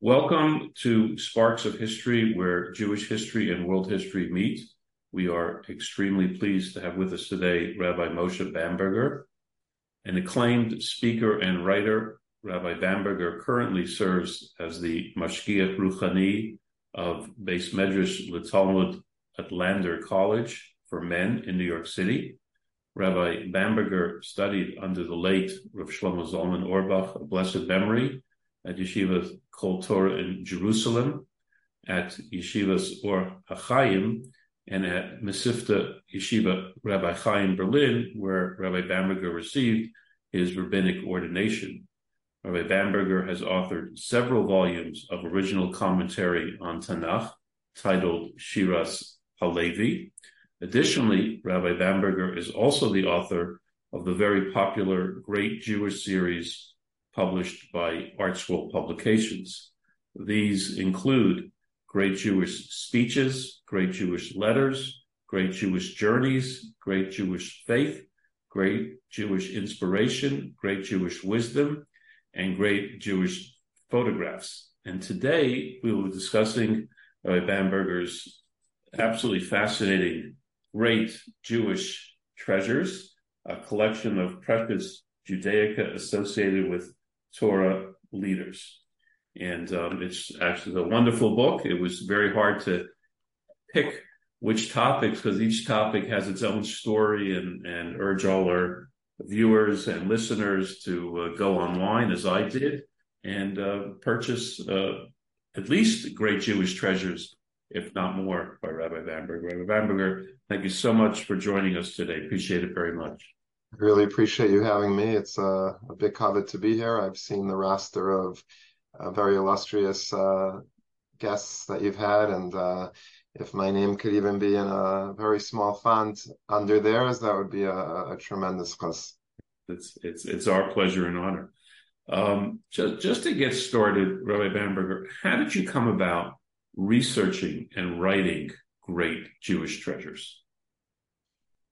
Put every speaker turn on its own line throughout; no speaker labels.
Welcome to Sparks of History, where Jewish history and world history meet. We are extremely pleased to have with us today Rabbi Moshe Bamberger, an acclaimed speaker and writer. Rabbi Bamberger currently serves as the Mashgiach Ruchani of Beis Medrash L'Talmud at Lander College for Men in New York City. Rabbi Bamberger studied under the late Rav Shlomo Zalman Auerbach, a blessed memory at Yeshiva Kol Torah in Jerusalem, at Yeshivas Or HaChaim, and at Mesivta Yeshiva Rabbi Chaim Berlin, where Rabbi Bamberger received his rabbinic ordination. Rabbi Bamberger has authored several volumes of original commentary on Tanakh titled Shiras Halevi. Additionally, Rabbi Bamberger is also the author of the very popular Great Jewish series published by ArtScroll Publications. These include Great Jewish Speeches, Great Jewish Letters, Great Jewish Journeys, Great Jewish Faith, Great Jewish Inspiration, Great Jewish Wisdom, and Great Jewish Photographs. And today we will be discussing uh, Bamberger's absolutely fascinating Great Jewish Treasures, a collection of precious Judaica associated with Torah leaders. And um, it's actually a wonderful book. It was very hard to pick which topics because each topic has its own story and, and urge all our viewers and listeners to uh, go online as I did and uh, purchase uh, at least Great Jewish Treasures, if not more, by Rabbi Bamberger. Rabbi Bamberger, thank you so much for joining us today. Appreciate it very much.
Really appreciate you having me. It's a, a big covet to be here. I've seen the roster of uh, very illustrious uh, guests that you've had, and uh, if my name could even be in a very small font under theirs, that would be a, a tremendous plus.
It's it's it's our pleasure and honor. Um, just just to get started, Rabbi Bamberger, how did you come about researching and writing great Jewish treasures?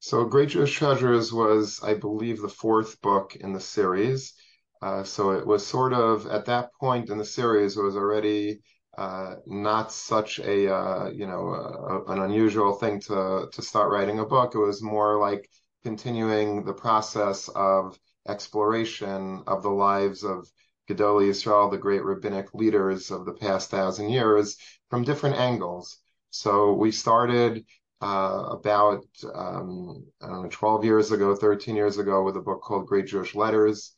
So, Great Jewish Treasures was, I believe, the fourth book in the series. Uh, so it was sort of at that point in the series, it was already uh, not such a uh, you know a, an unusual thing to to start writing a book. It was more like continuing the process of exploration of the lives of Gedolei Yisrael, the great rabbinic leaders of the past thousand years, from different angles. So we started uh, about um, I don't know 12 years ago, 13 years ago, with a book called Great Jewish Letters,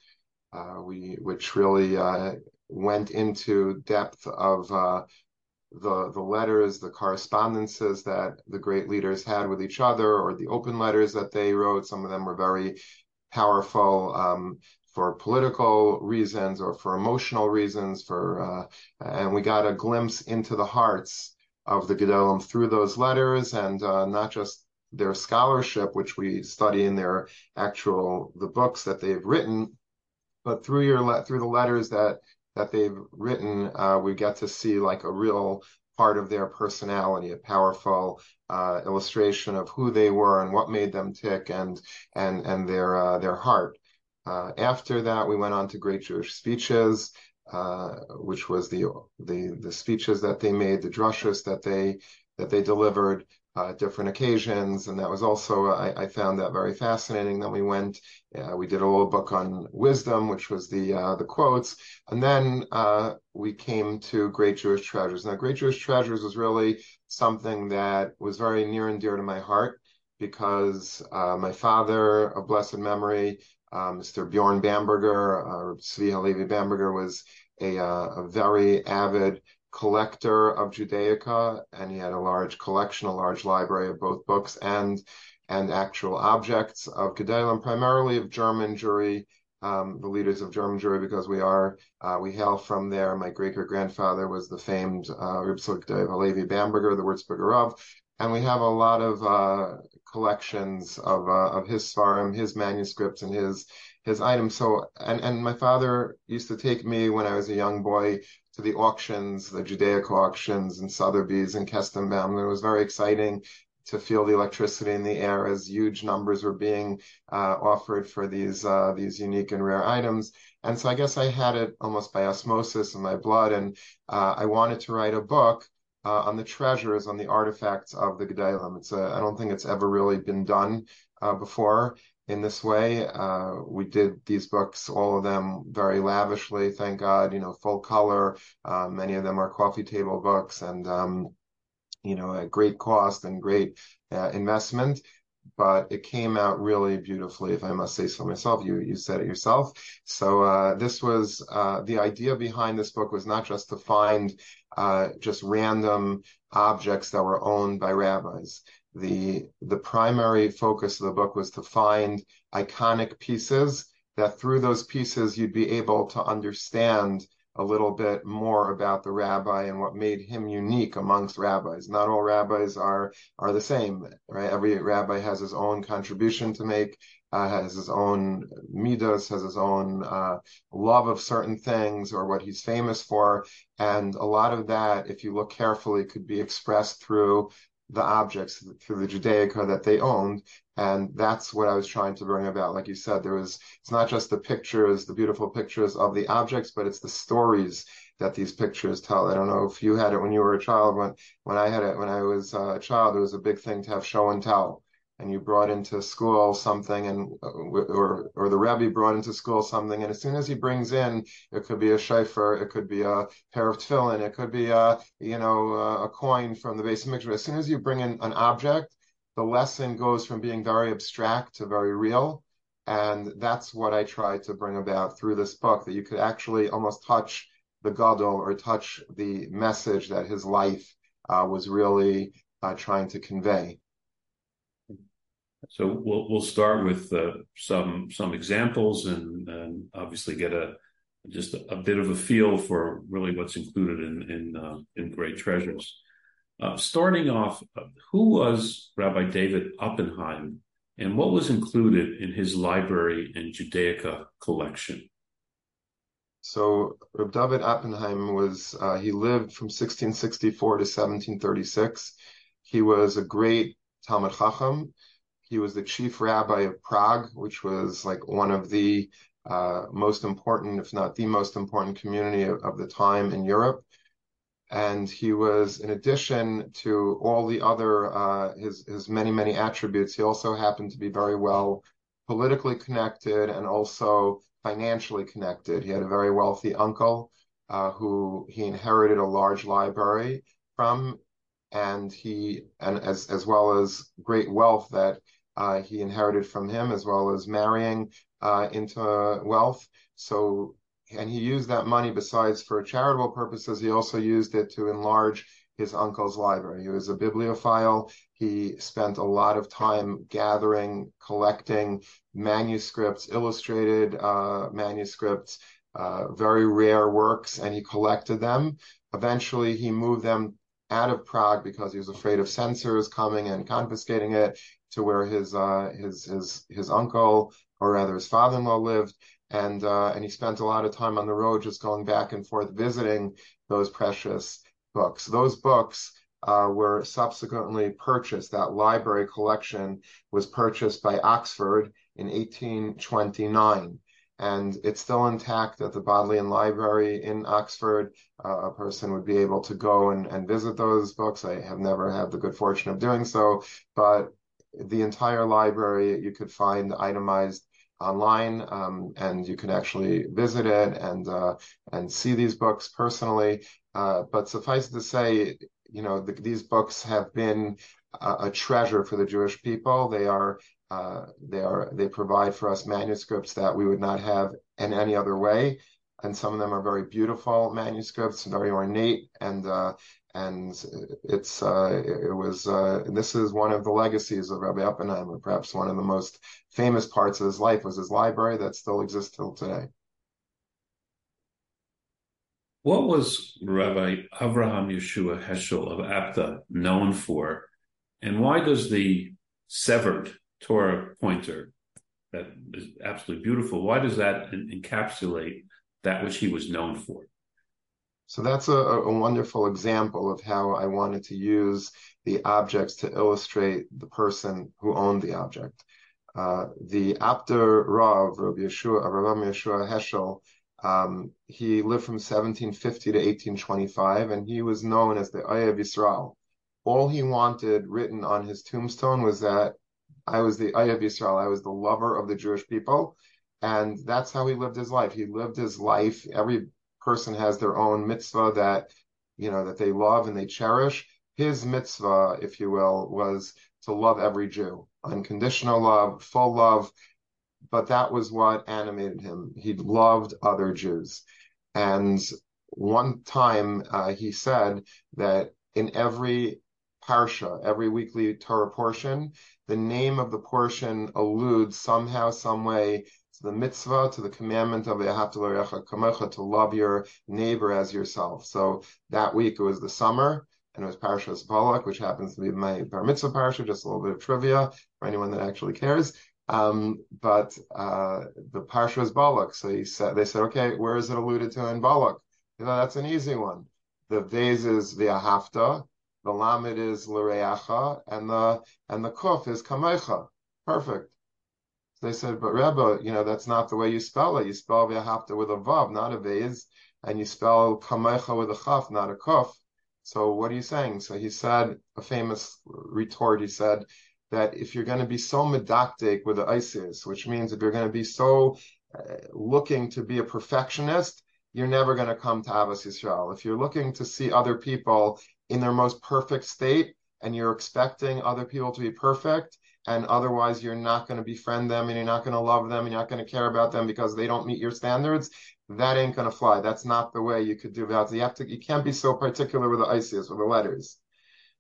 uh, we which really uh, went into depth of uh, the the letters, the correspondences that the great leaders had with each other, or the open letters that they wrote. Some of them were very powerful. Um, for political reasons or for emotional reasons for uh, and we got a glimpse into the hearts of the Gedolim through those letters and uh, not just their scholarship, which we study in their actual the books that they've written, but through your through the letters that that they've written, uh, we get to see like a real part of their personality, a powerful uh, illustration of who they were and what made them tick, and and and their uh, their heart. Uh, after that, we went on to Great Jewish Speeches, which was the the the speeches that they made, the drushes that they that they delivered uh, different occasions, and that was also I, I, found that very fascinating. Then we went, uh, we did a little book on wisdom, which was the uh, the quotes, and then uh, we came to Great Jewish Treasures. Now, Great Jewish Treasures was really something that was very near and dear to my heart because uh, my father, of blessed memory, Mr. Um, Bjorn Bamberger, or Svi Halevi Bamberger, was a, a very avid collector of Judaica, and he had a large collection, a large library of both books and and actual objects of Gedolim, primarily of German Jewry, um, the leaders of German Jewry, because we are uh, we hail from there. My great great grandfather was the famed uh, Reb Halevi Bamberger, the Würzburger Rav, and we have a lot of uh, collections of uh, of his svarim, his manuscripts, and his his items. So, and and my father used to take me when I was a young boy to the auctions, the Judaic auctions and Sotheby's and Kestenbaum. And it was very exciting to feel the electricity in the air as huge numbers were being uh, offered for these uh, these unique and rare items. And so I guess I had it almost by osmosis in my blood, and uh, I wanted to write a book uh, on the treasures, on the artifacts of the Gedolim. It's a, I don't think it's ever really been done uh, before in this way. Uh, we did these books, all of them very lavishly, thank God, you know, full color. Uh, many of them are coffee table books and, um, you know, at great cost and great uh, investment. But it came out really beautifully, if I must say so myself. You you said it yourself. So uh, this was uh, the idea behind this book was not just to find uh, just random objects that were owned by rabbis the the primary focus of the book was to find iconic pieces that through those pieces you'd be able to understand a little bit more about the rabbi and what made him unique amongst rabbis. Not all rabbis are are the same, right? Every rabbi has his own contribution to make, uh, has his own midas, has his own uh, love of certain things or what he's famous for, and a lot of that, if you look carefully, could be expressed through the objects through the Judaica that they owned. And that's what I was trying to bring about. Like you said, there was, it's not just the pictures, the beautiful pictures of the objects, but it's the stories that these pictures tell. I don't know if you had it when you were a child. When, when I had it, when I was uh, a child, it was a big thing to have show and tell and you brought into school something and uh, or or the rabbi brought into school something and as soon as he brings in it could be a shayfer it could be a pair of tefillin it could be a you know a coin from the base of mikvah as soon as you bring in an object the lesson goes from being very abstract to very real and that's what I try to bring about through this book that you could actually almost touch the gadol or touch the message that his life uh, was really uh, trying to convey.
So we'll we'll start with uh, some some examples and, and obviously get a just a, bit of a feel for really what's included in in uh, in Great Treasures. Uh, starting off, who was Rabbi David Oppenheim, and what was included in his library and Judaica collection?
So Rabbi David Oppenheim was uh, he lived from 1664 to 1736. He was a great Talmud Chacham he was the chief rabbi of Prague, which was like one of the uh, most important, if not the most important community of, of, the time in Europe. And he was, in addition to all the other, uh, his, his many, many attributes, he also happened to be very well politically connected and also financially connected. He had a very wealthy uncle uh, who he inherited a large library from, and he, and as, as well as great wealth that uh, he inherited from him, as well as marrying uh, into wealth. So, and he used that money besides for charitable purposes, he also used it to enlarge his uncle's library. He was a bibliophile. He spent a lot of time gathering, collecting manuscripts, illustrated uh, manuscripts, uh, very rare works, and he collected them. Eventually, he moved them out of Prague because he was afraid of censors coming and confiscating it to where his uh, his his his uncle or rather his father-in-law lived, and uh, and he spent a lot of time on the road just going back and forth visiting those precious books. Those books uh, were subsequently purchased. That library collection was purchased by Oxford in 1829 and it's still intact at the Bodleian Library in Oxford. Uh, a person would be able to go and, and visit those books. I have never had the good fortune of doing so, but the entire library you could find itemized online, um, and you can actually visit it and uh, and see these books personally. Uh, but suffice to say, you know, the, these books have been a, a, treasure for the Jewish people. They are uh, they are they provide for us manuscripts that we would not have in any other way, and some of them are very beautiful manuscripts, very ornate, and uh, and it's uh, it was uh, this is one of the legacies of Rabbi Oppenheimer. Perhaps one of the most famous parts of his life was his library that still exists till today.
What was Rabbi Avraham Yeshua Heschel of Apta known for, and why does the severed Torah pointer that is absolutely beautiful? Why does that encapsulate that which he was known for?
So that's a, a wonderful example of how I wanted to use the objects to illustrate the person who owned the object. Uh, the Apter Rav, Rabbi Yeshua, Rabbi Yeshua Heschel, um, he lived from 1750 to 1825, and he was known as the Ohev Yisrael. All he wanted written on his tombstone was that I was the Ohev Yisrael, I was the lover of the Jewish people, and that's how he lived his life. He lived his life. Every person has their own mitzvah that you know that they love and they cherish. His mitzvah, if you will, was to love every Jew, unconditional love, full love. But that was what animated him. He loved other Jews, and one time uh, he said that in every parsha, every weekly Torah portion, the name of the portion alludes somehow, some way to the mitzvah, to the commandment of kamecha, to love your neighbor as yourself. So that week it was the summer, and it was Parashas Balak, which happens to be my bar mitzvah parsha. Just a little bit of trivia for anyone that actually cares. Um, but uh, the parsha was Balak, so he said they said, okay, where is it alluded to in Balak? You know, that's an easy one. The veis is v'ahavta, the lamed is l'reacha, and the and the kuf is kamecha. Perfect. So they said, but Rebbe, you know, that's not the way you spell it. You spell v'ahavta with a vav, not a veis, and you spell kamecha with a chaf, not a kuf. So what are you saying? So he said, a famous retort, he said, that if you're going to be so medakdek with the ISIS, which means if you're going to be so uh, looking to be a perfectionist, you're never going to come to Ahavas Yisrael. If you're looking to see other people in their most perfect state and you're expecting other people to be perfect, and otherwise you're not going to befriend them and you're not going to love them and you're not going to care about them because they don't meet your standards, that ain't going to fly. That's not the way you could do that. You have to, you can't be so particular with the ICS or the letters.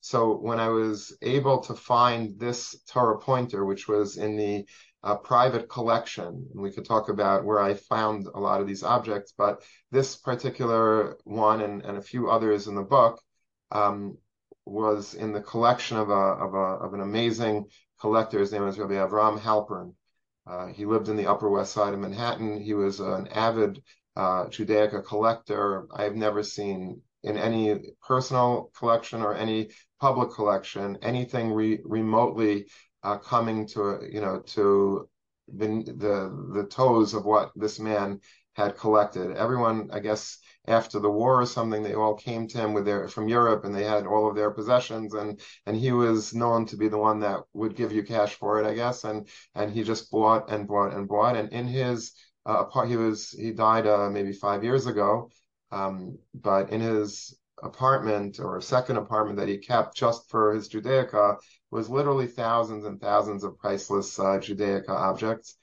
So when I was able to find this Torah pointer, which was in the uh, private collection, and we could talk about where I found a lot of these objects, but this particular one and, and a few others in the book um, was in the collection of a, of a of an amazing collector. His name was Rabbi Avram Halpern. Uh, he lived in the Upper West Side of Manhattan. He was an avid uh, Judaica collector. I've never seen in any personal collection or any public collection anything re- remotely uh, coming to you know to the, the the toes of what this man had collected. Everyone, I guess, after the war or something, they all came to him with their from Europe and they had all of their possessions and and he was known to be the one that would give you cash for it, I guess. And and he just bought and bought and bought. And in his uh, he was he died uh, maybe five years ago, um, but in his apartment or second apartment that he kept just for his Judaica was literally thousands and thousands of priceless uh, Judaica objects.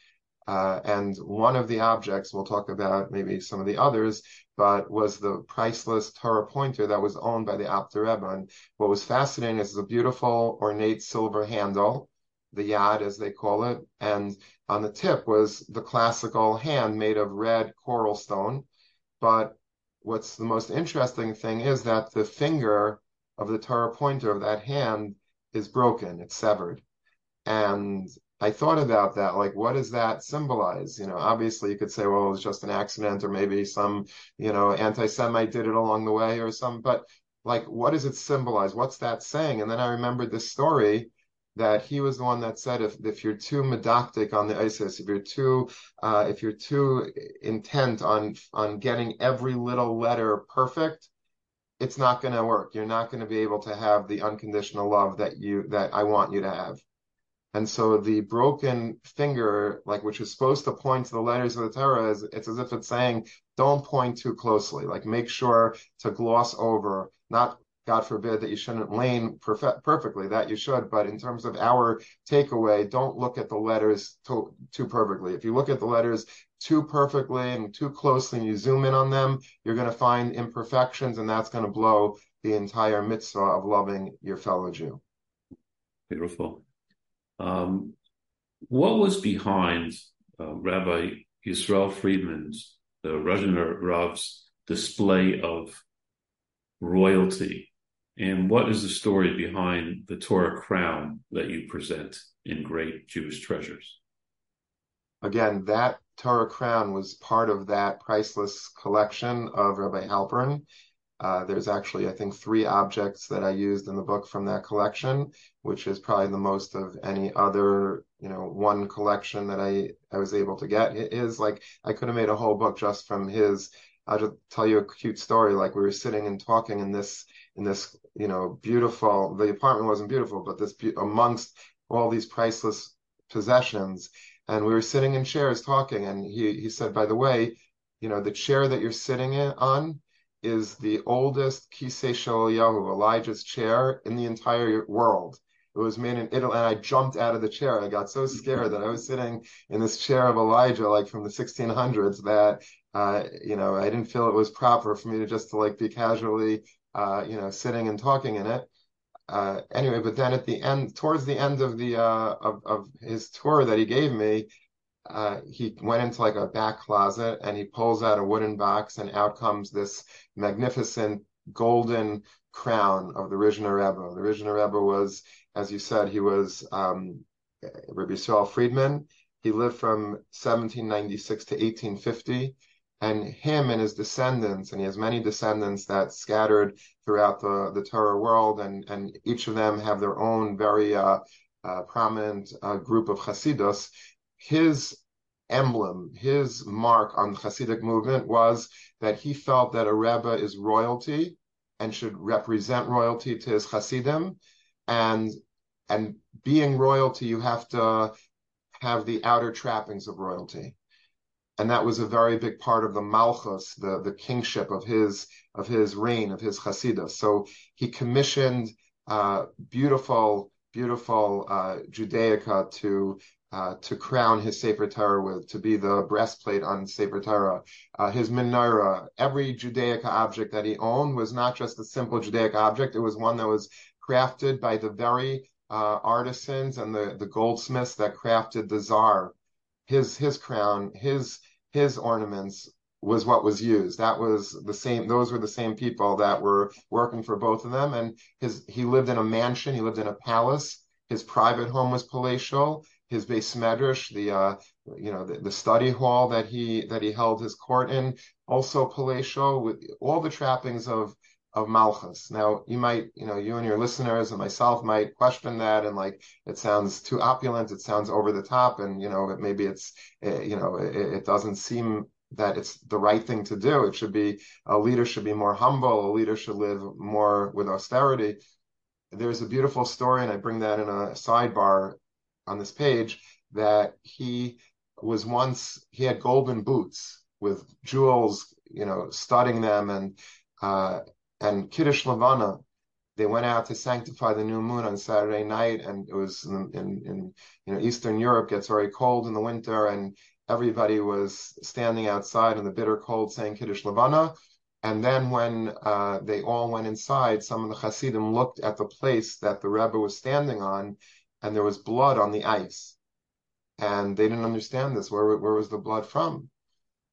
Uh, and one of the objects, we'll talk about maybe some of the others, but was the priceless Torah pointer that was owned by the Apter Rebbe. And what was fascinating is the beautiful ornate silver handle, the yad as they call it, and on the tip was the classical hand made of red coral stone. But what's the most interesting thing is that the finger of the Torah pointer of that hand is broken, it's severed. And I thought about that, like, what does that symbolize? You know, obviously you could say, well, it was just an accident, or maybe some, you know, anti-Semite did it along the way, or some, but like, what does it symbolize? What's that saying? And then I remembered this story that he was the one that said, if if you're too medakdek on the ISIS, if you're too, uh, if you're too intent on on getting every little letter perfect, it's not going to work. You're not going to be able to have the unconditional love that you that I want you to have. And so the broken finger, like which is supposed to point to the letters of the Torah, is it's as if it's saying, don't point too closely. Like make sure to gloss over, not God forbid that you shouldn't lean perfe- perfectly, that you should, but in terms of our takeaway, don't look at the letters to, too perfectly. If you look at the letters too perfectly and too closely and you zoom in on them, you're going to find imperfections and that's going to blow the entire mitzvah of loving your fellow Jew.
Beautiful. Um, what was behind uh, Rabbi Yisrael Friedman's, the Ruzhiner Rav's display of royalty? And what is the story behind the Torah crown that you present in Great Jewish Treasures?
Again, that Torah crown was part of that priceless collection of Rabbi Halpern. Uh, there's actually, I think, three objects that I used in the book from that collection, which is probably the most of any other, you know, one collection that I, I was able to get. It is like I could have made a whole book just from his. I'll just tell you a cute story. Like we were sitting and talking in this, in this, you know, beautiful. The apartment wasn't beautiful, but this be- amongst all these priceless possessions, and we were sitting in chairs talking, and he he said, by the way, you know, the chair that you're sitting in, on is the oldest Kisei Shel Eliyahu, Elijah's chair in the entire world. It was made in Italy, and I jumped out of the chair. I got so scared that I was sitting in this chair of Elijah, like from the 1600s, that uh, you know I didn't feel it was proper for me to just to like be casually, uh, you know, sitting and talking in it. Uh, anyway, but then at the end, towards the end of the uh, of of his tour that he gave me, uh, he went into like a back closet and he pulls out a wooden box and out comes this magnificent golden crown of the Rizhiner Rebbe. The Rizhiner Rebbe was, as you said, he was um, Rabbi Yisrael Friedman. He lived from 1796 to 1850. And him and his descendants, and he has many descendants that scattered throughout the, the Torah world, and, and each of them have their own very uh, uh, prominent uh, group of Hasidus his emblem, his mark on the Hasidic movement was that he felt that a Rebbe is royalty and should represent royalty to his Hasidim. And, and being royalty, you have to have the outer trappings of royalty. And that was a very big part of the Malchus, the, the kingship of his, of his reign, of his Hasidus. So he commissioned uh, beautiful, beautiful uh, Judaica to uh, to crown his Sefer Torah with, to be the breastplate on Sefer Torah. Uh, his menorah, every Judaic object that he owned was not just a simple Judaic object, it was one that was crafted by the very uh, artisans and the, the goldsmiths that crafted the czar. His, his crown, his, his ornaments was what was used. That was the same, those were the same people that were working for both of them. And his, he lived in a mansion, he lived in a palace. His private home was palatial his beis medrash, the uh, you know the, the, study hall that he that he held his court in, also palatial with all the trappings of of Malchus. Now you might you know you and your listeners and myself might question that and like it sounds too opulent, it sounds over the top, and you know maybe it's eh, you know it, it doesn't seem that it's the right thing to do. It should be a leader should be more humble. A leader should live more with austerity. There's a beautiful story, and I bring that in a sidebar on this page that he was once he had golden boots with jewels, you know, studding them and uh, and Kiddush Levana. They went out to sanctify the new moon on Saturday night, and it was in, in, in you know Eastern Europe gets very cold in the winter, and everybody was standing outside in the bitter cold saying Kiddush Levana. And then when uh, they all went inside, some of the Hasidim looked at the place that the Rebbe was standing on, and there was blood on the ice. And they didn't understand this. Where, where was the blood from?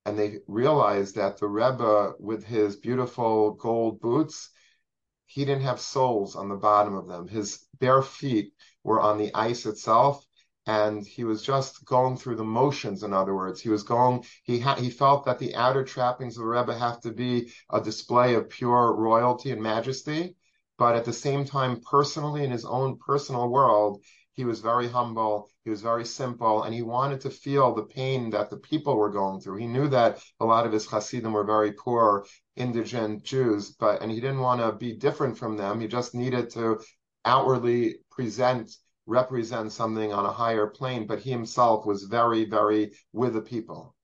And they realized that the Rebbe, with his beautiful gold boots, he didn't have soles on the bottom of them. His bare feet were on the ice itself, and he was just going through the motions. In other words, he was going. He ha- he felt that the outer trappings of the Rebbe have to be a display of pure royalty and majesty, but at the same time, personally in his own personal world, he was very humble, he was very simple, and he wanted to feel the pain that the people were going through. He knew that a lot of his Hasidim were very poor, indigent Jews, but and he didn't want to be different from them. He just needed to outwardly present, represent something on a higher plane, but he himself was very, very with the people.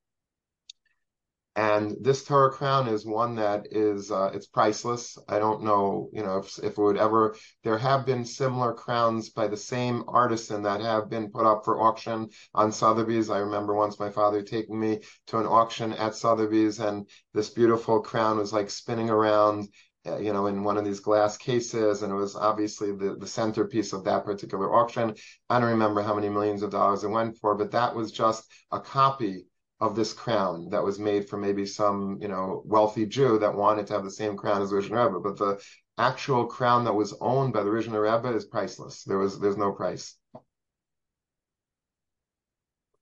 And this Torah crown is one that is uh, it's priceless. I don't know, you know, if, if it would ever. There have been similar crowns by the same artisan that have been put up for auction on Sotheby's. I remember once my father taking me to an auction at Sotheby's, and this beautiful crown was like spinning around uh, you know, in one of these glass cases, and it was obviously the, the centerpiece of that particular auction. I don't remember how many millions of dollars it went for, but that was just a copy of this crown that was made for maybe some, you know, wealthy Jew that wanted to have the same crown as Rizhiner Rebbe. But the actual crown that was owned by the Rizhiner Rebbe is priceless. There was there's no price.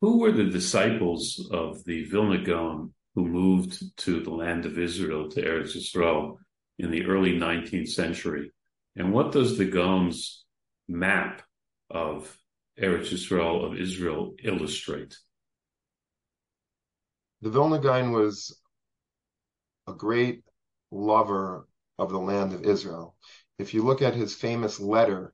Who were the disciples of the Vilna Gaon who moved to the land of Israel, to Eretz Yisrael, in the early 19th century. And what does the Gaon's map of Eretz Israel of Israel illustrate?
The Vilna Gaon was a great lover of the land of Israel. If you look at his famous letter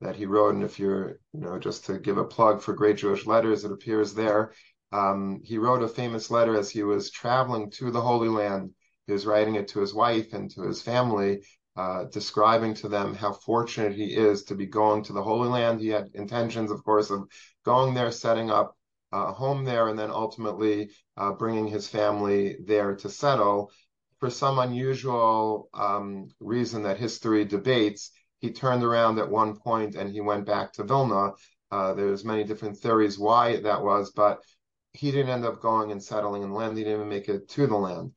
that he wrote, and if you're, you know, just to give a plug for Great Jewish Letters, it appears there. Um, he wrote a famous letter as he was traveling to the Holy Land. He was writing it to his wife and to his family, uh, describing to them how fortunate he is to be going to the Holy Land. He had intentions, of course, of going there, setting up home there, and then ultimately uh, bringing his family there to settle. For some unusual um, reason that history debates, he turned around at one point and he went back to Vilna. Uh, there's many different theories why that was, but he didn't end up going and settling in land. He didn't even make it to the land.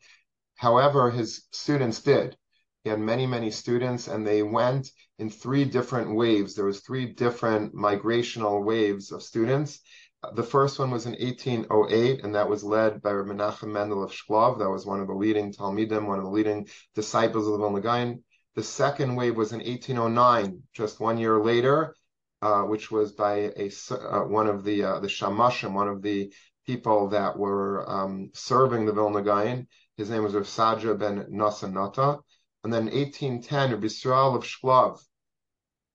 However, his students did. He had many, many students, and they went in three different waves. There was three different migrational waves of students. The first one was in 1808, and that was led by Menachem Mendel of Shklov. That was one of the leading Talmidim, one of the leading disciples of the Vilna. The second wave was in 1809, just one year later, uh, which was by a uh, one of the uh, the Shamashim, one of the people that were um, serving the Vilna Gaon. His name was Rav Saadia ben Nosson Nota. And then in 1810, Rabbi of Shklov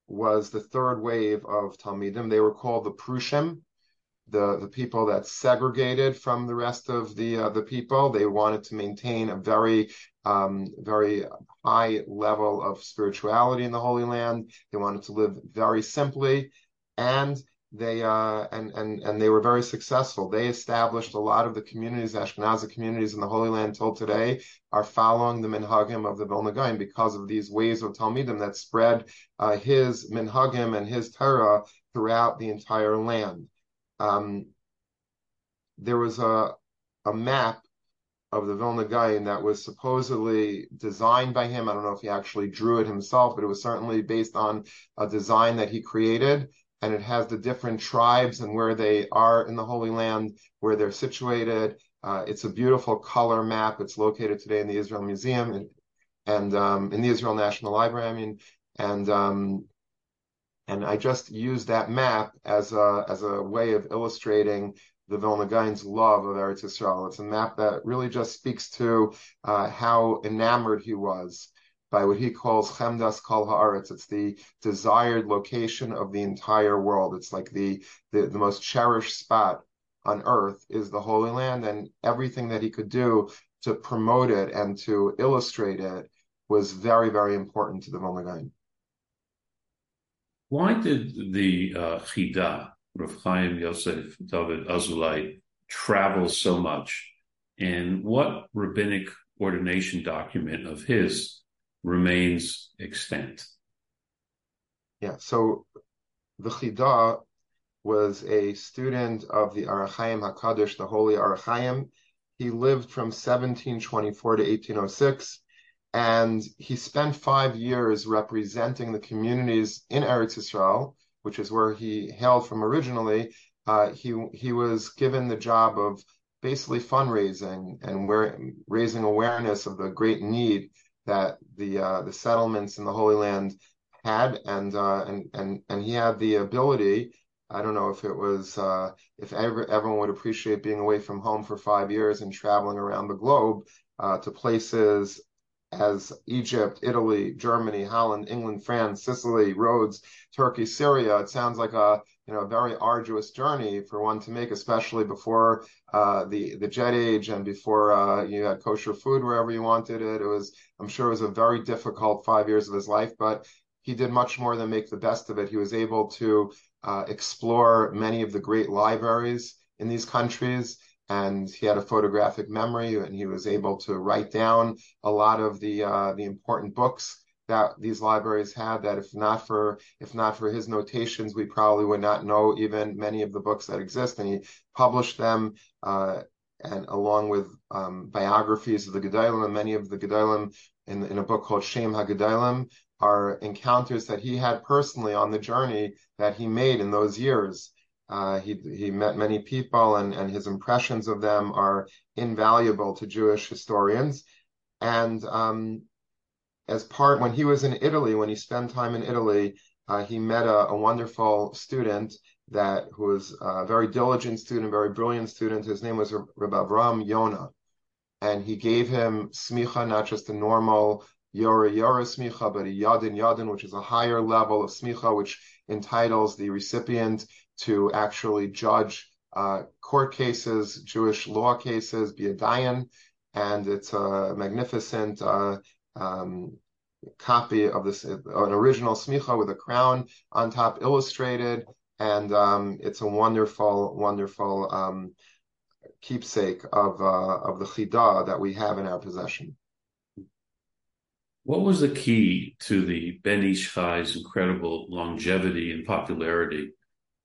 was the third wave of Talmidim. They were called the Prushim, the, the people that segregated from the rest of the uh, the people. They wanted to maintain a very um, very high level of spirituality in the Holy Land. They wanted to live very simply, and they uh, and and and they were very successful. They established a lot of the communities, Ashkenazi communities in the Holy Land till today, are following the minhagim of the Vilna Gaon because of these ways of Talmidim that spread uh, his minhagim and his Torah throughout the entire land. Um, there was a a map of the Vilna Gaon that was supposedly designed by him. I don't know if he actually drew it himself, but it was certainly based on a design that he created and it has the different tribes and where they are in the Holy Land, where they're situated. Uh, it's a beautiful color map. It's located today in the Israel Museum and, and um, in the Israel National Library. I mean, and um, and I just used that map as a as a way of illustrating the Vilna Gaon's love of Eretz Yisrael. It's a map that really just speaks to uh, how enamored he was by what he calls Chemdas Kol Haaretz. It's the desired location of the entire world. It's like the, the, the most cherished spot on earth is the Holy Land, and everything that he could do to promote it and to illustrate it was very, very important to the Vilna Gaon.
Why did the uh, Chida, Rav Chaim Yosef David Azulai, travel so much? And what rabbinic ordination document of his remains extant.
Yeah, so the Chida was a student of the Ohr HaChaim HaKadosh, the Holy Ohr He lived from 1724 to 1806, and he spent five years representing the communities in Eretz Yisrael, which is where he hailed from originally. Uh, he he was given the job of basically fundraising and where, raising awareness of the great need that the uh, the settlements in the Holy Land had, and uh, and and and he had the ability. I don't know if it was uh, if ever, everyone would appreciate being away from home for five years and traveling around the globe uh, to places as Egypt, Italy, Germany, Holland, England, France, Sicily, Rhodes, Turkey, Syria. It sounds like a you know a very arduous journey for one to make, especially before uh, the the jet age and before uh, you had kosher food wherever you wanted it. It was I'm sure it was a very difficult five years of his life, but he did much more than make the best of it. He was able to uh, explore many of the great libraries in these countries and he had a photographic memory and he was able to write down a lot of the uh, the important books that these libraries had that if not for if not for his notations we probably would not know even many of the books that exist. And he published them uh, and along with um, biographies of the Gedolim. And many of the Gedolim in, in a book called Shem HaGedolim are encounters that he had personally on the journey that he made in those years uh, he he met many people, and and his impressions of them are invaluable to Jewish historians. And um, as part when he was in Italy, when he spent time in Italy, uh, he met a, a, wonderful student that who was a very diligent student, very brilliant student. His name was Rabbi Avram Yona, and he gave him smicha, not just a normal Yora Yora smicha, but a Yadin Yadin, which is a higher level of smicha, which entitles the recipient to actually judge uh, court cases, Jewish law cases, be a dayan, and it's a magnificent uh, um, copy of this, an original smicha with a crown on top, illustrated, and um, it's a wonderful, wonderful um, keepsake of uh, of the Chida that we have in our possession.
What was the key to the Ben Ish Chai's incredible longevity and popularity?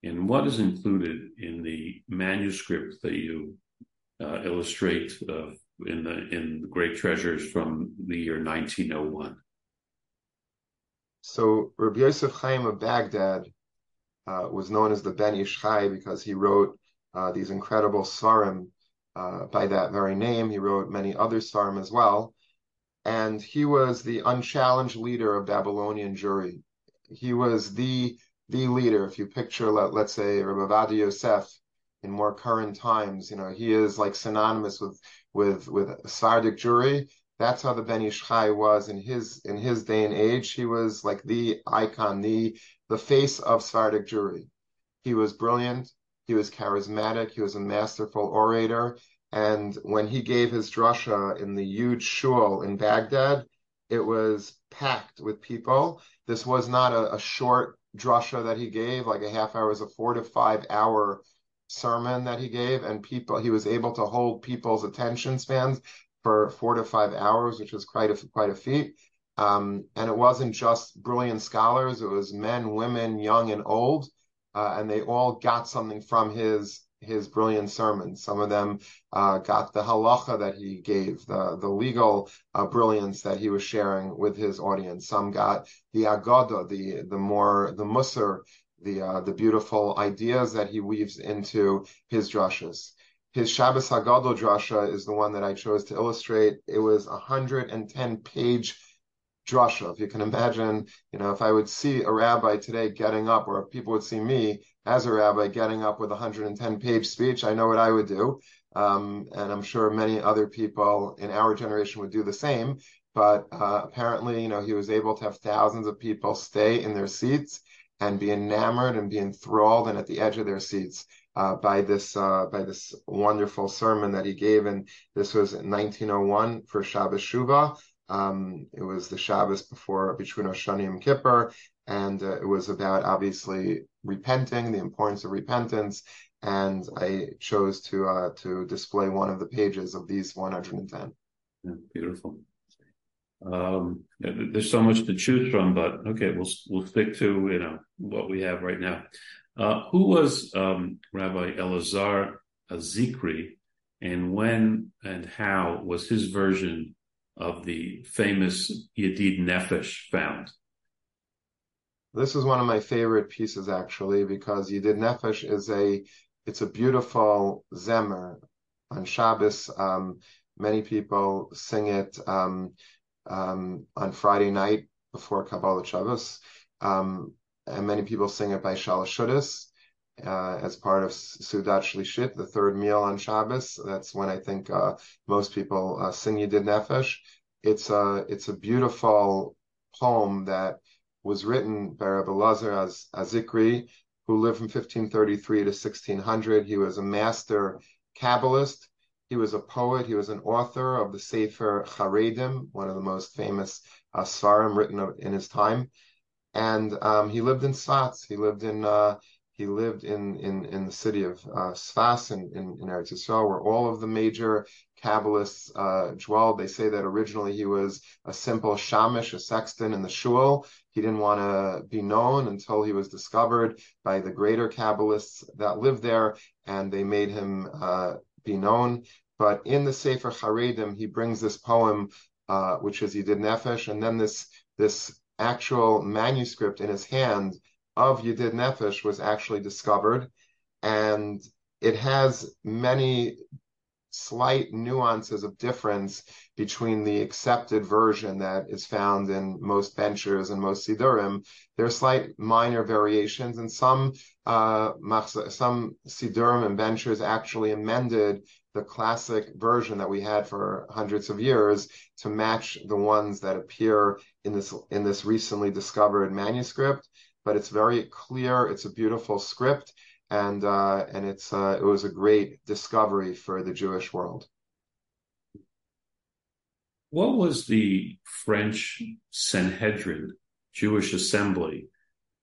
And what is included in the manuscript that you uh, illustrate uh, in the in the Great Treasures from the year 1901?
So Rabbi Yosef Chaim of Baghdad uh, was known as the Ben Ish Chai because he wrote uh, these incredible svarim uh, by that very name. He wrote many other svarim as well and he was the unchallenged leader of Babylonian Jewry. He was the the leader. If you picture, let, let's say, Rabbi Ovadia Yosef in more current times, you know, he is like synonymous with with with Sephardic Jewry. That's how the Ben Ish Chai was in his in his day and age. He was like the icon, the the face of Sephardic Jewry. He was brilliant. He was charismatic. He was a masterful orator. And when he gave his drasha in the huge shul in Baghdad, it was packed with people. This was not a, a short drasha that he gave, like a half hour, it was a four to five hour sermon that he gave, and people he was able to hold people's attention spans for four to five hours, which was quite a quite a feat. Um, and it wasn't just brilliant scholars; it was men, women, young and old, uh, and they all got something from his his brilliant sermons. Some of them uh, got the halacha that he gave, the, the legal uh, brilliance that he was sharing with his audience. Some got the agada, the the more the musar, the uh, the beautiful ideas that he weaves into his drashas. His Shabbos Hagadol drasha is the one that I chose to illustrate. It was a 110 page drasha. If you can imagine, you know, if I would see a rabbi today getting up, or if people would see me as a rabbi getting up with a 110 page speech, I know what I would do. Um, and I'm sure many other people in our generation would do the same. But uh, apparently, you know, he was able to have thousands of people stay in their seats and be enamored and be enthralled and at the edge of their seats uh, by this uh, by this wonderful sermon that he gave. And this was in 1901 for Shabbos Shuvah. Um, it was the Shabbos before between Oshani and Kippur, and uh, it was about obviously repenting, the importance of repentance. And I chose to uh, to display one of the pages of these 110.
Yeah, beautiful. Um, there's so much to choose from, but okay, we'll we'll stick to you know what we have right now. Uh, who was um, Rabbi Elazar Azikri, and when and how was his version of the famous Yedid Nefesh found?
This is one of my favorite pieces actually because Yedid Nefesh is a it's a beautiful zemer on Shabbos. Um, many people sing it um, um, on Friday night before Kabbalas Shabbos, um, and many people sing it by Shalashudis uh, as part of Seudat Shlishit, the third meal on Shabbos. That's when I think uh, most people uh, sing Yedid Nefesh. It's a it's a beautiful poem that was written by Rabbi Lazar Az, Azikri, who lived from 1533 to 1600. He was a master Kabbalist. He was a poet. He was an author of the Sefer Charedim, one of the most famous uh, svarim written in his time. And um, he lived in Sfat. He lived in uh, he lived in, in, in the city of uh, Sfas in, in, in Eretz Yisrael, where all of the major Kabbalists uh, dwelled. They say that originally he was a simple shamish, a sexton in the shul. He didn't want to be known until he was discovered by the greater Kabbalists that lived there, and they made him uh, be known. But in the Sefer Charedim, he brings this poem, uh, which is Yedid Nefesh, and then this this actual manuscript in his hand of Yedid Nefesh was actually discovered, and it has many slight nuances of difference between the accepted version that is found in most benchers and most sidurim. There are slight minor variations, and some uh, some sidurim and benchers actually amended the classic version that we had for hundreds of years to match the ones that appear in this in this recently discovered manuscript. But it's very clear. It's a beautiful script and uh, and it's uh, it was a great discovery for the Jewish world.
What was the French Sanhedrin Jewish Assembly,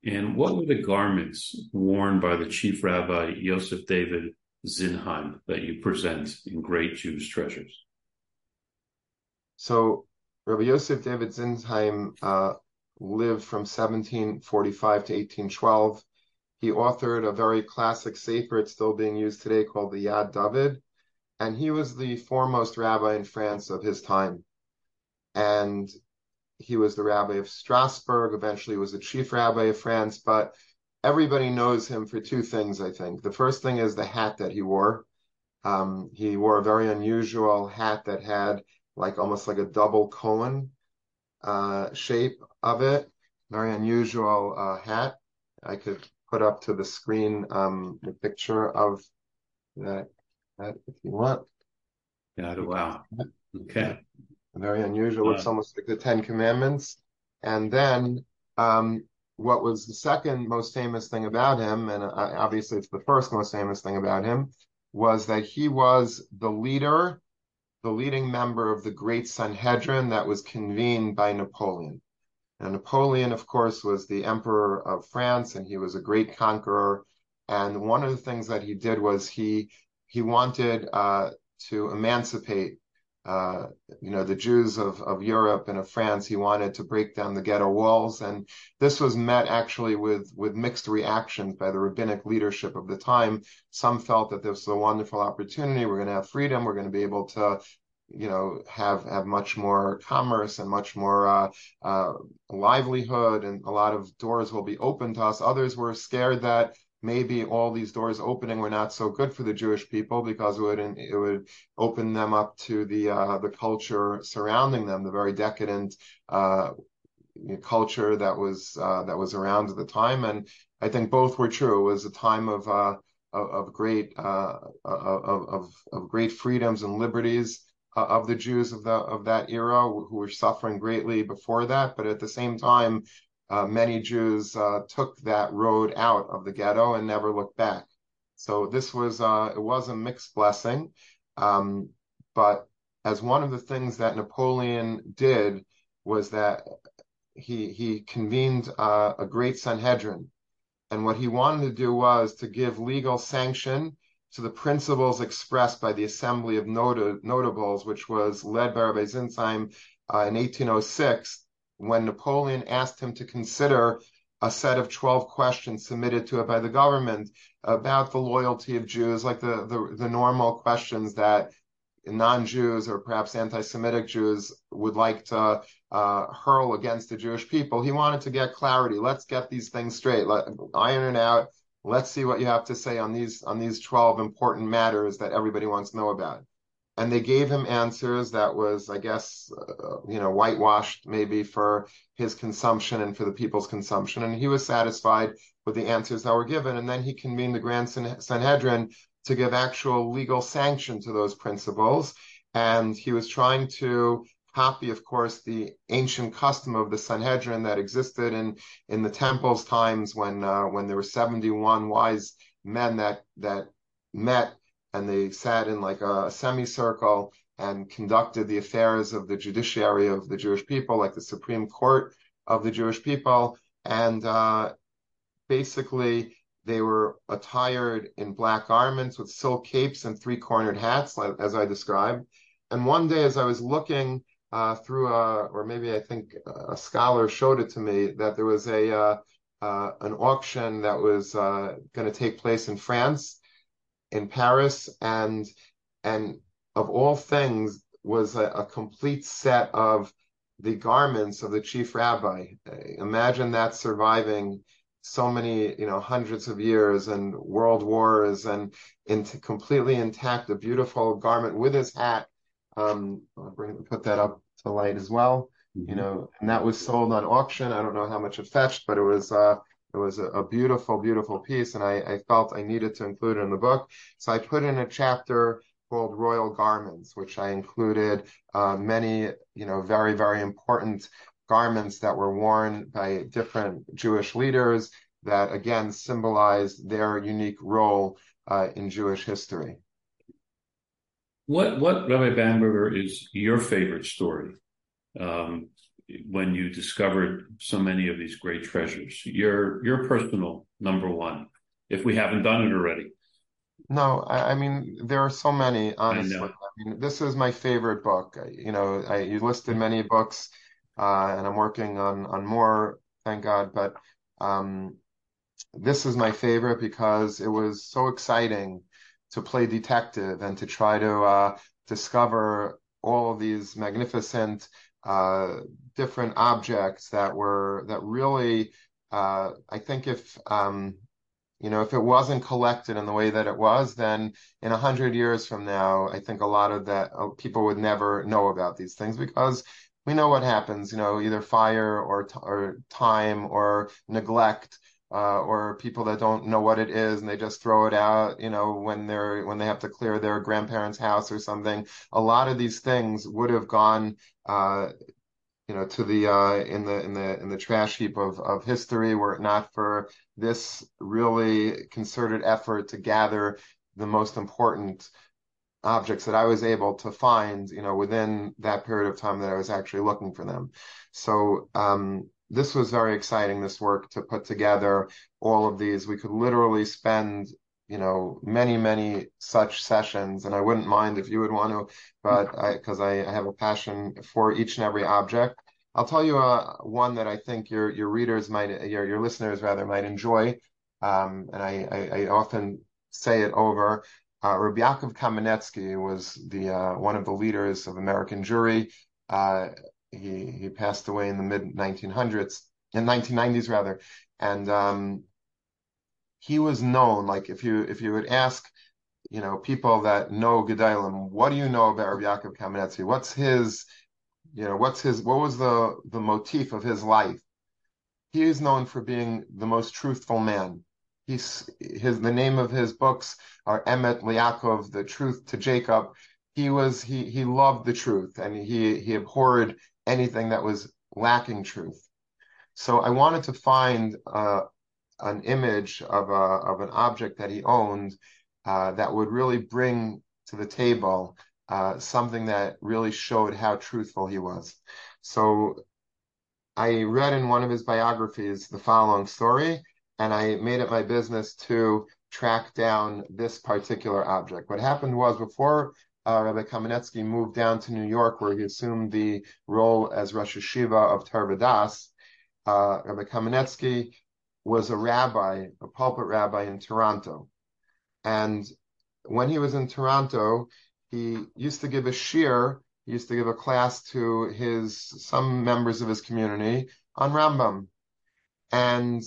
and what were the garments worn by the chief rabbi Yosef David Sinzheim that you present in Great Jews Treasures?
So, Rabbi Yosef David Sinzheim uh, lived from 1745 to 1812 he authored a very classic sefer, it's still being used today, called the Yad David. And he was the foremost rabbi in France of his time. And he was the rabbi of Strasbourg, eventually was the chief rabbi of France, but everybody knows him for two things, I think. The first thing is the hat that he wore. Um, he wore a very unusual hat that had like almost like a double uh, shape of it. Very unusual uh, hat. I could put up to the screen um, the picture of that, that if you want.
Yeah, wow. Okay.
Very unusual. It's almost like the Ten Commandments. And then um, what was the second most famous thing about him, and uh, obviously it's the first most famous thing about him, was that he was the leader, the leading member of the great Sanhedrin that was convened by Napoleon. And Napoleon, of course, was the emperor of France, and he was a great conqueror. And one of the things that he did was he he wanted uh, to emancipate, uh, you know, the Jews of of Europe and of France. He wanted to break down the ghetto walls, and this was met actually with with mixed reactions by the rabbinic leadership of the time. Some felt that this was a wonderful opportunity. We're going to have freedom. We're going to be able to you know have have much more commerce and much more uh, uh, livelihood and a lot of doors will be open to us others were scared that maybe all these doors opening were not so good for the Jewish people because it would it would open them up to the uh, the culture surrounding them the very decadent uh, culture that was uh, that was around at the time. And I think both were true. It was a time of uh, of, of great of, of of great freedoms and liberties uh, of the Jews of the of that era who were suffering greatly before that, but at the same time, uh, many Jews uh, took that road out of the ghetto and never looked back. So this was uh, it was a mixed blessing, um, but as one of the things that Napoleon did was that he he convened uh, a great Sanhedrin, and what he wanted to do was to give legal sanction to the principles expressed by the Assembly of Not- Notables, which was led by Rabbi Sinzheim uh, in 1806, when Napoleon asked him to consider a set of 12 questions submitted to it by the government about the loyalty of Jews, like the, the, the normal questions that non-Jews or perhaps anti-Semitic Jews would like to uh, hurl against the Jewish people. He wanted to get clarity. Let's get these things straight. Let iron it out let's see what you have to say on these on these 12 important matters that everybody wants to know about and they gave him answers that was i guess uh, you know whitewashed maybe for his consumption and for the people's consumption. And he was satisfied with the answers that were given. And then he convened the grand sanhedrin to give actual legal sanction to those principles. And he was trying to copy, of course, the ancient custom of the Sanhedrin that existed in in the temple's times when uh, when there were 71 wise men that that met and they sat in like a semicircle and conducted the affairs of the judiciary of the Jewish people, like the Supreme Court of the Jewish people. And uh, basically, they were attired in black garments with silk capes and three cornered hats, as I described. And one day, as I was looking uh, through a, or maybe I think a scholar showed it to me that there was a uh, uh, an auction that was uh, going to take place in France, in Paris, and and of all things was a, a complete set of the garments of the chief rabbi. Imagine that surviving so many, you know, hundreds of years and world wars and into completely intact, a beautiful garment with his hat. Um, I'll bring put that up to light as well. Mm-hmm. You know, and that was sold on auction. I don't know how much it fetched, but it was uh, it was a, a beautiful, beautiful piece, and I, I felt I needed to include it in the book. So I put in a chapter called Royal Garments, which I included uh, many, you know, very, very important garments that were worn by different Jewish leaders that again symbolize their unique role uh, in Jewish history.
What what Rabbi Bamberger is your favorite story um, when you discovered so many of these great treasures? Your your personal number one, if we haven't done it already.
No, I, I mean there are so many. Honestly, I, I, mean this is my favorite book. You know, I, you listed many books uh, and I'm working on on more, thank God. But um, this is my favorite because it was so exciting to play detective and to try to uh, discover all of these magnificent uh, different objects that were that really. Uh, I think if um, you know, if it wasn't collected in the way that it was, then in a hundred years from now, I think a lot of that uh, people would never know about these things because we know what happens, you know, either fire or or time or neglect. Uh, or people that don't know what it is and they just throw it out, you know, when they're when they have to clear their grandparents' house or something. A lot of these things would have gone, uh, you know, to the uh, in the in the in the trash heap of of history were it not for this really concerted effort to gather the most important objects that I was able to find, you know, within that period of time that I was actually looking for them. So um, this was very exciting. This work to put together all of these, we could literally spend, you know, many many such sessions, and I wouldn't mind if you would want to, but I because I, I, have a passion for each and every object. I'll tell you uh, one that I think your your readers might, your your listeners rather, might enjoy, um, and I, I, I often say it over. Uh, Rabbi Kamenetsky was the uh, one of the leaders of American Jewry. Uh, he he passed away in the mid 1900s, in 1990s rather, and um, he was known. Like if you if you would ask, you know, people that know Gedolim, what do you know about Rabbi Yaakov Kamenetsky? What's his, you know, what's his what was the the motif of his life? He is known for being the most truthful man he's his the name of his books are Emet L'Yaakov, the truth to Jacob. He was he he loved the truth and he he abhorred anything that was lacking truth. So I wanted to find uh, an image of a of an object that he owned uh, that would really bring to the table uh, something that really showed how truthful he was. So I read in one of his biographies the following story and I made it my business to track down this particular object. What happened was before uh, Rabbi Kamenetsky moved down to New York, where he assumed the role as Rosh Yeshiva of Torah Vodaas, uh, Rabbi Kamenetsky was a rabbi, a pulpit rabbi in Toronto. And when he was in Toronto, he used to give a shiur, he used to give a class to his some members of his community on Rambam. And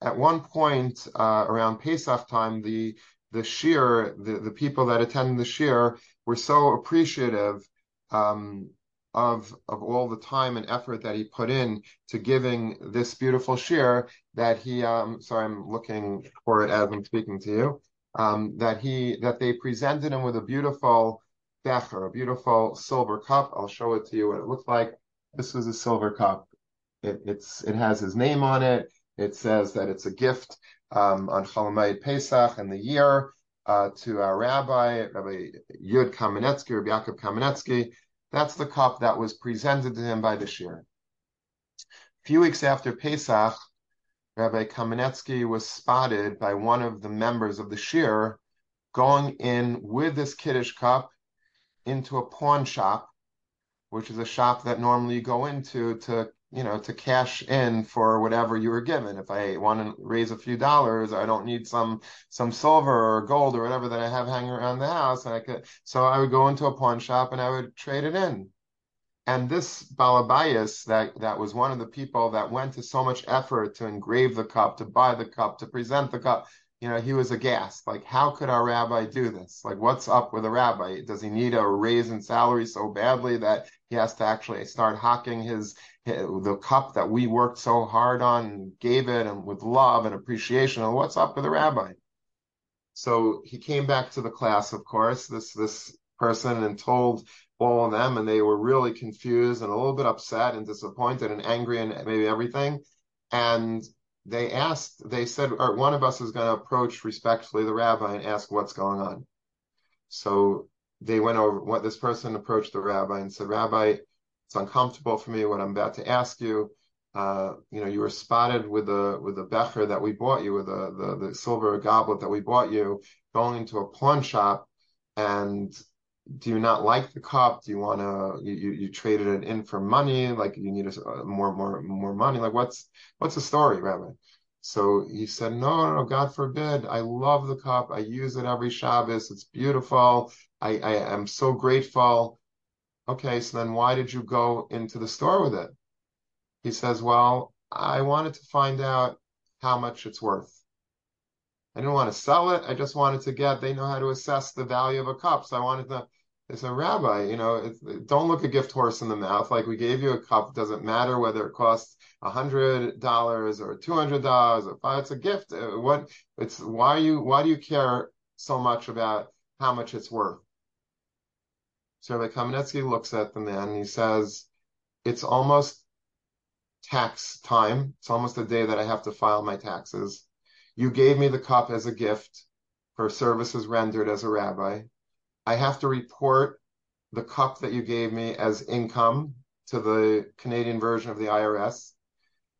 at one point uh, around Pesach time, the the shiur, the, the people that attended the shiur were so appreciative um, of of all the time and effort that he put in to giving this beautiful shiur that he um sorry I'm looking for it as I'm speaking to you um that he that they presented him with a beautiful becher, a beautiful silver cup. I'll show it to you what it looks like. This is a silver cup. It, it's it has his name on it. It says that it's a gift um, on Chol Hamoed Pesach and the year uh, to our rabbi, Rabbi Yud Kamenetsky, Rabbi Yaakov Kamenetsky. That's the cup that was presented to him by the shiur. A few weeks after Pesach, Rabbi Kamenetsky was spotted by one of the members of the shiur going in with this Kiddush cup into a pawn shop, which is a shop that normally you go into to you know, to cash in for whatever you were given. If I want to raise a few dollars, I don't need some some silver or gold or whatever that I have hanging around the house. And I could, so I would go into a pawn shop and I would trade it in. And this Balabayas, that, that was one of the people that went to so much effort to engrave the cup, to buy the cup, to present the cup, you know, he was aghast. Like, how could our rabbi do this? Like, what's up with a rabbi? Does he need a raise in salary so badly that he has to actually start hocking his, his the cup that we worked so hard on and gave it and with love and appreciation? And what's up with a rabbi? So he came back to the class, of course, this this person, and told all of them, and they were really confused and a little bit upset and disappointed and angry and maybe everything. And they asked, they said, or one of us is going to approach respectfully the rabbi and ask what's going on. So they went over what this person approached the rabbi and said, Rabbi, it's uncomfortable for me what I'm about to ask you. Uh, you know, you were spotted with the with the becher that we bought you, with the, the the silver goblet that we bought you, going into a pawn shop, and do you not like the cup? Do you want to you, you, you traded it in for money? Like you need a, uh, more more more money? Like what's what's the story, Rabbi? So he said, no, no, God forbid. I love the cup. I use it every Shabbos. It's beautiful. I, I am so grateful. Okay, so then why did you go into the store with it? He says, well, I wanted to find out how much it's worth. I didn't want to sell it. I just wanted to get, they know how to assess the value of a cup. So I wanted to, they said, Rabbi, you know, don't look a gift horse in the mouth. Like we gave you a cup. Doesn't matter whether it costs a hundred dollars or two hundred dollars or five. It's a gift. Uh, what it's why you why do you care so much about how much it's worth? So Rabbi Kamenetsky looks at the man and he says, "It's almost tax time. It's almost the day that I have to file my taxes. You gave me the cup as a gift for services rendered as a rabbi. I have to report the cup that you gave me as income to the Canadian version of the IRS.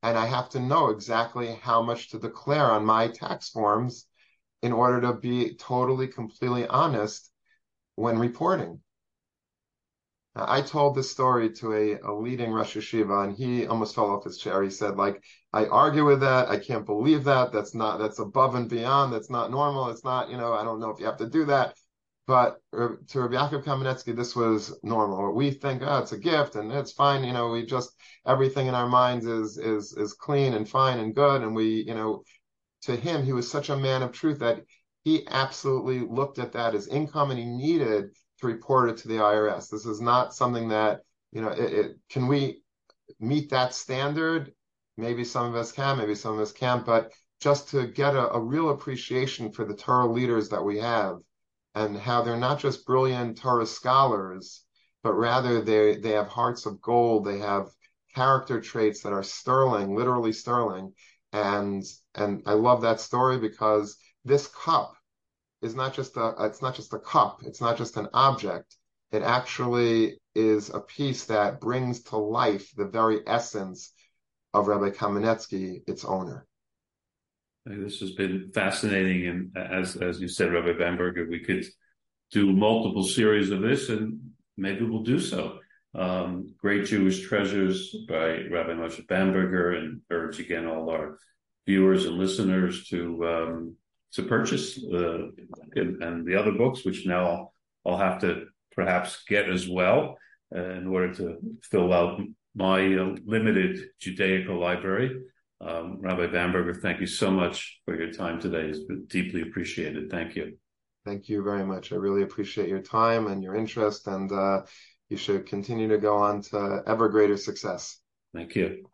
And I have to know exactly how much to declare on my tax forms in order to be totally, completely honest when reporting. I told this story to a, a leading Rosh Yeshiva, and he almost fell off his chair. He said, like, I argue with that. I can't believe that. That's not, that's above and beyond. That's not normal. It's not, you know, I don't know if you have to do that. But uh, to Rabbi Yaakov Kamenetsky, this was normal. We think, oh, it's a gift and it's fine. You know, we just everything in our minds is is is clean and fine and good. And we, you know, to him, he was such a man of truth that he absolutely looked at that as income and he needed to report it to the IRS. This is not something that, you know, it, it can we meet that standard? Maybe some of us can, maybe some of us can't, but just to get a, a real appreciation for the Torah leaders that we have and how they're not just brilliant Torah scholars, but rather they they have hearts of gold. They have character traits that are sterling, literally sterling. And and I love that story because this cup is not just a it's not just a cup. It's not just an object. It actually is a piece that brings to life the very essence of Rabbi Kamenetsky, its owner.
This has been fascinating, and as as you said, Rabbi Bamberger, we could do multiple series of this, and maybe we'll do so. Um, Great Jewish Treasures by Rabbi Moshe Bamberger, and urge again all our viewers and listeners to um, to purchase uh, and, and, the other books, which now I'll, I'll have to perhaps get as well uh, in order to fill out my uh, limited Judaical library. Um, Rabbi Bamberger, thank you so much for your time today. It's been deeply appreciated. Thank you.
Thank you very much. I really appreciate your time and your interest, and uh, you should continue to go on to ever greater success.
Thank you.